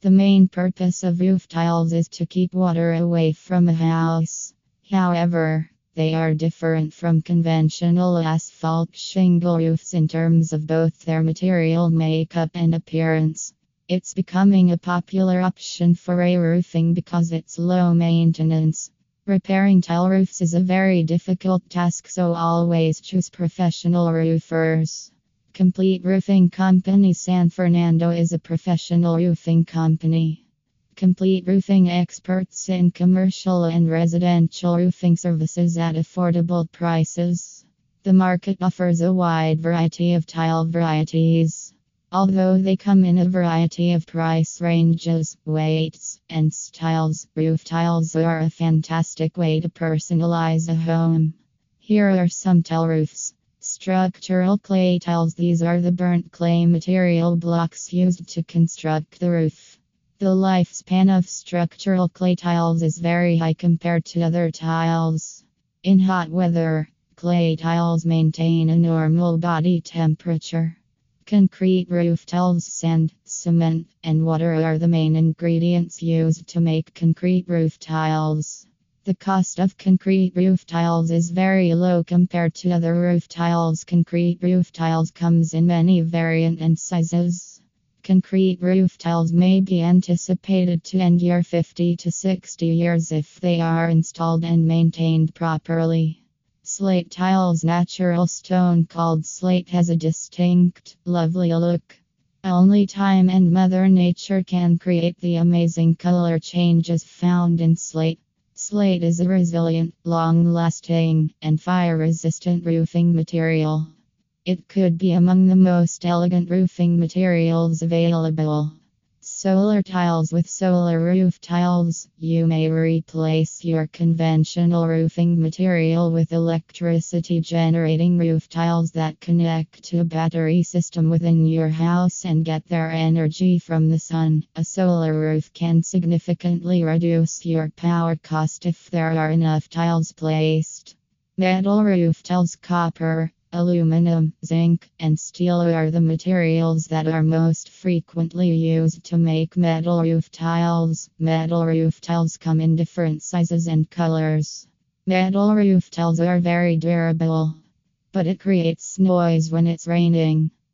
The main purpose of roof tiles is to keep water away from a house. However, they are different from conventional asphalt shingle roofs in terms of both their material makeup and appearance. It's becoming a popular option for a roofing because it's low maintenance. Repairing tile roofs is a very difficult task, so always choose professional roofers. Complete Roofing Company San Fernando is a professional roofing company. Complete roofing experts in commercial and residential roofing services at affordable prices. The market offers a wide variety of tile varieties. Although they come in a variety of price ranges, weights, and styles, roof tiles are a fantastic way to personalize a home. Here are some tile roofs. Structural clay tiles These are the burnt clay material blocks used to construct the roof. The lifespan of structural clay tiles is very high compared to other tiles. In hot weather, clay tiles maintain a normal body temperature. Concrete roof tiles, sand, cement, and water are the main ingredients used to make concrete roof tiles. The cost of concrete roof tiles is very low compared to other roof tiles. Concrete roof tiles comes in many variant and sizes. Concrete roof tiles may be anticipated to endure 50 to 60 years if they are installed and maintained properly. Slate tiles natural stone called slate has a distinct, lovely look. Only time and Mother Nature can create the amazing color changes found in slate. Slate is a resilient, long lasting, and fire resistant roofing material. It could be among the most elegant roofing materials available. Solar tiles with solar roof tiles. You may replace your conventional roofing material with electricity generating roof tiles that connect to a battery system within your house and get their energy from the sun. A solar roof can significantly reduce your power cost if there are enough tiles placed. Metal roof tiles copper, Aluminum, zinc, and steel are the materials that are most frequently used to make metal roof tiles. Metal roof tiles come in different sizes and colors. Metal roof tiles are very durable, but it creates noise when it's raining.